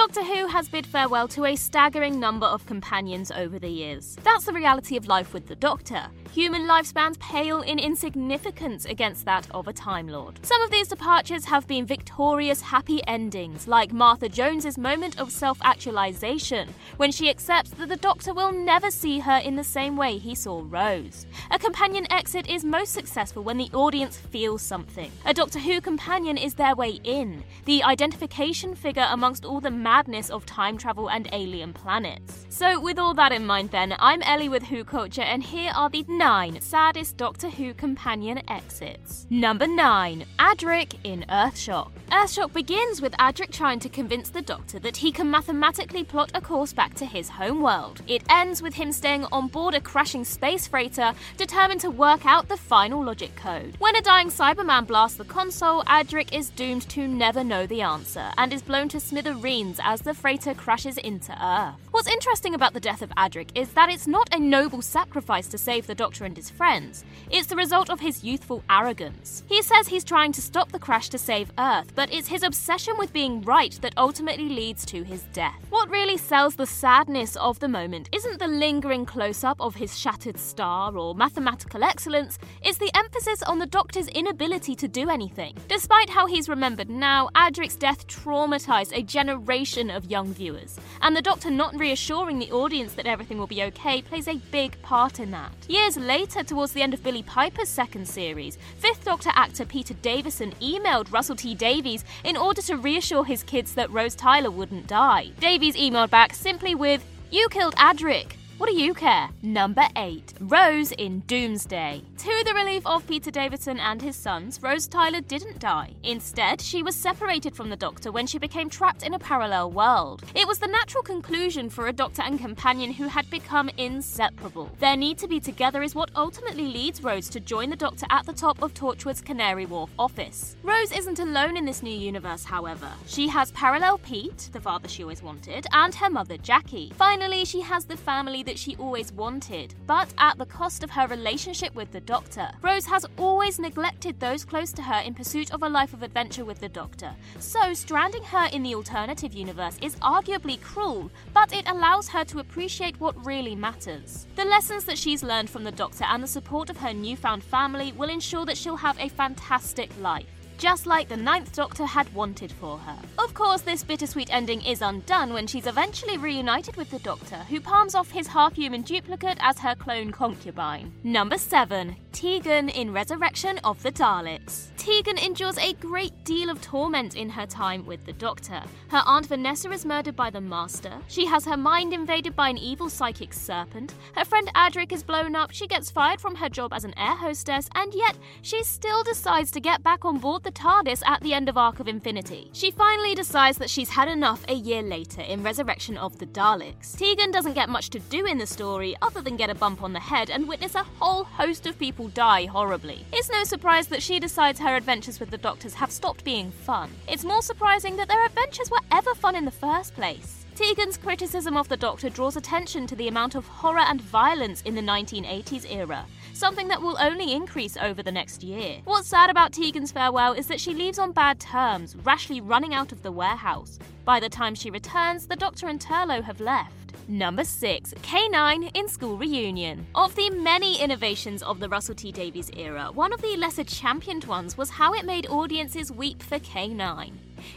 Doctor Who has bid farewell to a staggering number of companions over the years. That's the reality of life with the Doctor. Human lifespans pale in insignificance against that of a Time Lord. Some of these departures have been victorious, happy endings, like Martha Jones's moment of self-actualization when she accepts that the Doctor will never see her in the same way he saw Rose. A companion exit is most successful when the audience feels something. A Doctor Who companion is their way in, the identification figure amongst all the madness of time travel and alien planets. So, with all that in mind, then, I'm Ellie with Who Culture, and here are the nine saddest Doctor Who companion exits. Number nine, Adric in Earthshock. Earthshock begins with Adric trying to convince the Doctor that he can mathematically plot a course back to his home world. It ends with him staying on board a crashing space freighter, determined to work out the final logic code. When a dying Cyberman blasts the console, Adric is doomed to never know the answer and is blown to smithereens as the freighter crashes into Earth. What's interesting about the death of Adric is that it's not a noble sacrifice to save the Doctor and his friends. It's the result of his youthful arrogance. He says he's trying to stop the crash to save Earth, but it's his obsession with being right that ultimately leads to his death. What really sells the sadness of the moment isn't the lingering close up of his shattered star or mathematical excellence, it's the emphasis on the Doctor's inability to do anything. Despite how he's remembered now, Adric's death traumatized a generation of young viewers, and the Doctor not reassuring the audience that everything will be okay plays a big part in that. Years later, towards the end of Billie Piper's second series, Fifth Doctor actor Peter Davison emailed Russell T Davies in order to reassure his kids that Rose Tyler wouldn't die. Davies emailed back simply with, You killed Adric. What do you care? Number 8. Rose in Doomsday. To the relief of Peter Davison and his sons, Rose Tyler didn't die. Instead, she was separated from the Doctor when she became trapped in a parallel world. It was the natural conclusion for a Doctor and companion who had become inseparable. Their need to be together is what ultimately leads Rose to join the Doctor at the top of Torchwood's Canary Wharf office. Rose isn't alone in this new universe, however. She has parallel Pete, the father she always wanted, and her mother Jackie. Finally, she has the family that she always wanted, but at the cost of her relationship with the Doctor. Rose has always neglected those close to her in pursuit of a life of adventure with the Doctor, so stranding her in the alternative universe is arguably cruel, but it allows her to appreciate what really matters. The lessons that she's learned from the Doctor and the support of her newfound family will ensure that she'll have a fantastic life just like the Ninth Doctor had wanted for her. Of course, this bittersweet ending is undone when she's eventually reunited with the Doctor, who palms off his half human duplicate as her clone concubine. Number 7. Tegan in Resurrection of the Daleks. Tegan endures a great deal of torment in her time with the Doctor. Her Aunt Vanessa is murdered by the Master, she has her mind invaded by an evil psychic serpent, her friend Adric is blown up, she gets fired from her job as an air hostess, and yet she still decides to get back on board the TARDIS at the end of Arc of Infinity. She finally decides that she's had enough a year later in Resurrection of the Daleks. Tegan doesn't get much to do in the story other than get a bump on the head and witness a whole host of people die horribly. It's no surprise that she decides her adventures with the Doctors have stopped being fun. It's more surprising that their adventures were ever fun in the first place. Tegan's criticism of the Doctor draws attention to the amount of horror and violence in the 1980s era, something that will only increase over the next year. What's sad about Tegan's farewell is that she leaves on bad terms, rashly running out of the warehouse. By the time she returns, the Doctor and Turlough have left. Number 6. K9 in School Reunion. Of the many innovations of the Russell T Davies era, one of the lesser championed ones was how it made audiences weep for K9.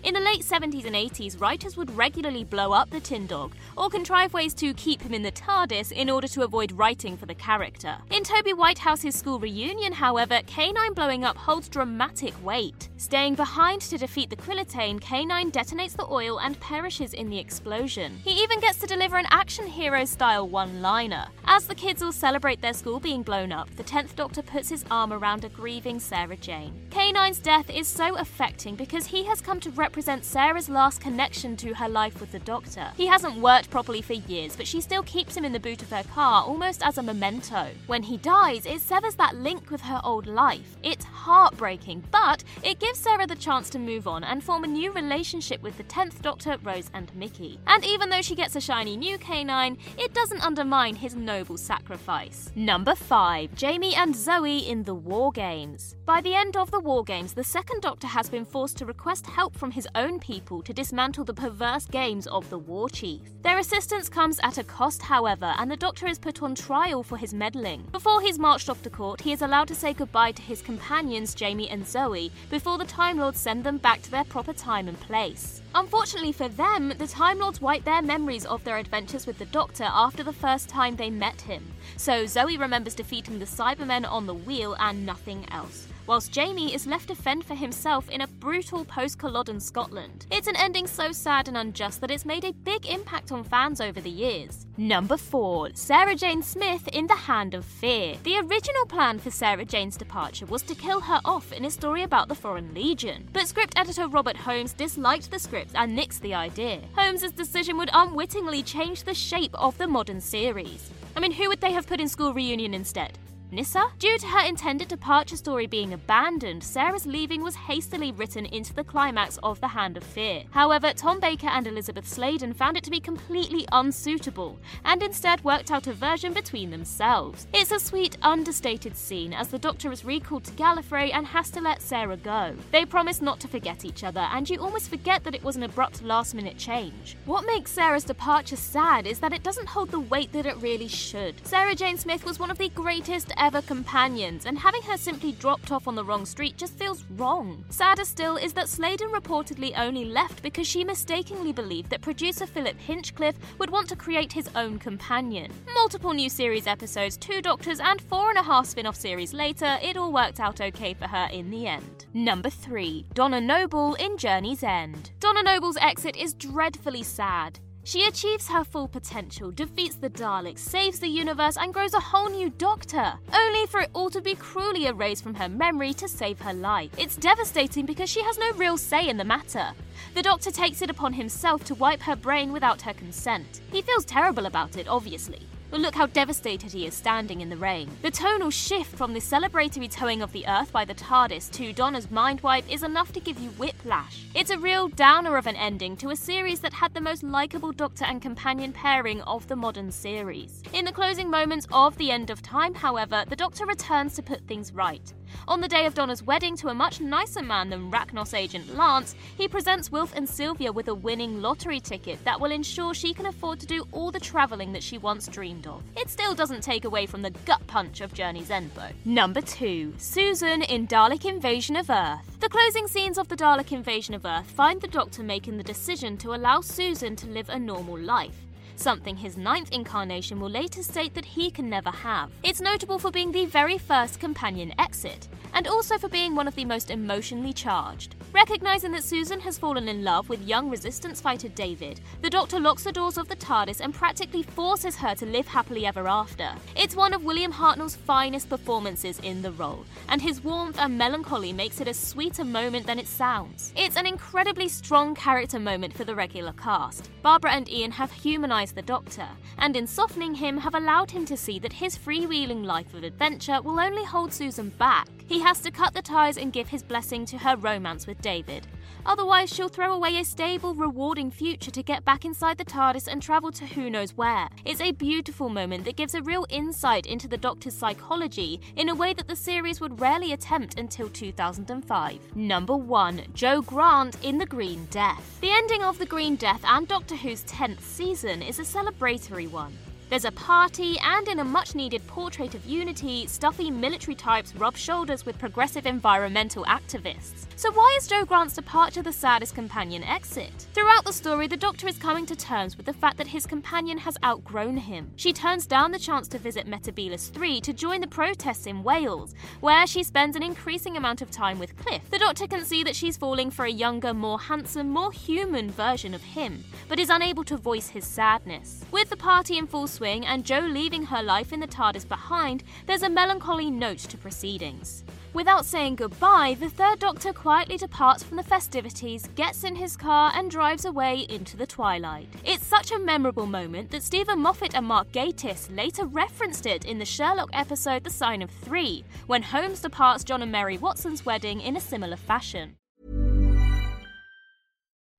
In the late 70s and 80s, writers would regularly blow up the Tin Dog or contrive ways to keep him in the TARDIS in order to avoid writing for the character. In Toby Whithouse's school reunion, however, K9 blowing up holds dramatic weight. Staying behind to defeat the Krillitane, K9 detonates the oil and perishes in the explosion. He even gets to deliver an action hero style one liner. As the kids all celebrate their school being blown up, the 10th Doctor puts his arm around a grieving Sarah Jane. K9's death is so affecting because he has come to represent Sarah's last connection to her life with the Doctor. He hasn't worked properly for years, but she still keeps him in the boot of her car almost as a memento. When he dies, it severs that link with her old life. It's heartbreaking, but it gives Sarah the chance to move on and form a new relationship with the 10th Doctor, Rose, and Mickey. And even though she gets a shiny new K9, it doesn't undermine his noble sacrifice. Number 5 Jamie and Zoe in the War Games. By the end of the War Games, the second Doctor has been forced to request help from his own people to dismantle the perverse games of the War Chief. Their assistance comes at a cost, however, and the Doctor is put on trial for his meddling. Before he's marched off to court, he is allowed to say goodbye to his companions, Jamie and Zoe, before the Time Lords send them back to their proper time and place. Unfortunately for them, the Time Lords wipe their memories of their adventures with the Doctor after the first time they met him. So Zoe remembers defeating the Cybermen on the wheel and nothing else whilst Jamie is left to fend for himself in a brutal post Culloden Scotland. It's an ending so sad and unjust that it's made a big impact on fans over the years. Number 4 Sarah Jane Smith in The Hand of Fear. The original plan for Sarah Jane's departure was to kill her off in a story about the Foreign Legion, but script editor Robert Holmes disliked the script and nixed the idea. Holmes's decision would unwittingly change the shape of the modern series. I mean, who would they have put in School Reunion instead? Nyssa? Due to her intended departure story being abandoned, Sarah's leaving was hastily written into the climax of The Hand of Fear. However, Tom Baker and Elizabeth Sladen found it to be completely unsuitable and instead worked out a version between themselves. It's a sweet, understated scene as the Doctor is recalled to Gallifrey and has to let Sarah go. They promise not to forget each other, and you almost forget that it was an abrupt last minute change. What makes Sarah's departure sad is that it doesn't hold the weight that it really should. Sarah Jane Smith was one of the greatest ever companions, and having her simply dropped off on the wrong street just feels wrong. Sadder still is that Sladen reportedly only left because she mistakenly believed that producer Philip Hinchcliffe would want to create his own companion. Multiple new series episodes, two doctors, and four and a half spin off series later, it all worked out okay for her in the end. Number 3 Donna Noble in Journey's End. Donna Noble's exit is dreadfully sad. She achieves her full potential, defeats the Daleks, saves the universe, and grows a whole new Doctor, only for it all to be cruelly erased from her memory to save her life. It's devastating because she has no real say in the matter. The Doctor takes it upon himself to wipe her brain without her consent. He feels terrible about it, obviously but look how devastated he is standing in the rain. The tonal shift from the celebratory towing of the Earth by the TARDIS to Donna's mind wipe is enough to give you whiplash. It's a real downer of an ending to a series that had the most likable Doctor and companion pairing of the modern series. In the closing moments of The End of Time, however, the Doctor returns to put things right. On the day of Donna's wedding to a much nicer man than Racnoss agent Lance, he presents Wilf and Sylvia with a winning lottery ticket that will ensure she can afford to do all the travelling that she once dreamed of. It still doesn't take away from the gut punch of Journey's End, though. Number 2 Susan in Dalek Invasion of Earth. The closing scenes of the Dalek Invasion of Earth find the Doctor making the decision to allow Susan to live a normal life something his ninth incarnation will later state that he can never have. It's notable for being the very first companion exit, and also for being one of the most emotionally charged. Recognizing that Susan has fallen in love with young resistance fighter David, the Doctor locks the doors of the TARDIS and practically forces her to live happily ever after. It's one of William Hartnell's finest performances in the role, and his warmth and melancholy makes it a sweeter moment than it sounds. It's an incredibly strong character moment for the regular cast. Barbara and Ian have humanized the Doctor, and in softening him have allowed him to see that his freewheeling life of adventure will only hold Susan back. He has to cut the ties and give his blessing to her romance with David. Otherwise, she'll throw away a stable, rewarding future to get back inside the TARDIS and travel to who knows where. It's a beautiful moment that gives a real insight into the Doctor's psychology in a way that the series would rarely attempt until 2005. Number 1 Jo Grant in The Green Death. The ending of The Green Death and Doctor Who's 10th season is a celebratory one. There's a party, and in a much needed portrait of unity, stuffy military types rub shoulders with progressive environmental activists. So, why is Jo Grant's departure the saddest companion exit? Throughout the story, the Doctor is coming to terms with the fact that his companion has outgrown him. She turns down the chance to visit Metebelis 3 to join the protests in Wales, where she spends an increasing amount of time with Cliff. The Doctor can see that she's falling for a younger, more handsome, more human version of him, but is unable to voice his sadness. With the party in full swing and Joe leaving her life in the TARDIS behind, there's a melancholy note to proceedings. Without saying goodbye, the Third Doctor quietly departs from the festivities, gets in his car, and drives away into the twilight. It's such a memorable moment that Steven Moffat and Mark Gatiss later referenced it in the Sherlock episode The Sign of Three, when Holmes departs John and Mary Watson's wedding in a similar fashion.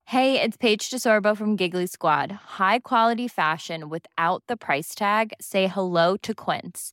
Hey, it's Paige DeSorbo from Giggly Squad. High quality fashion without the price tag? Say hello to Quince.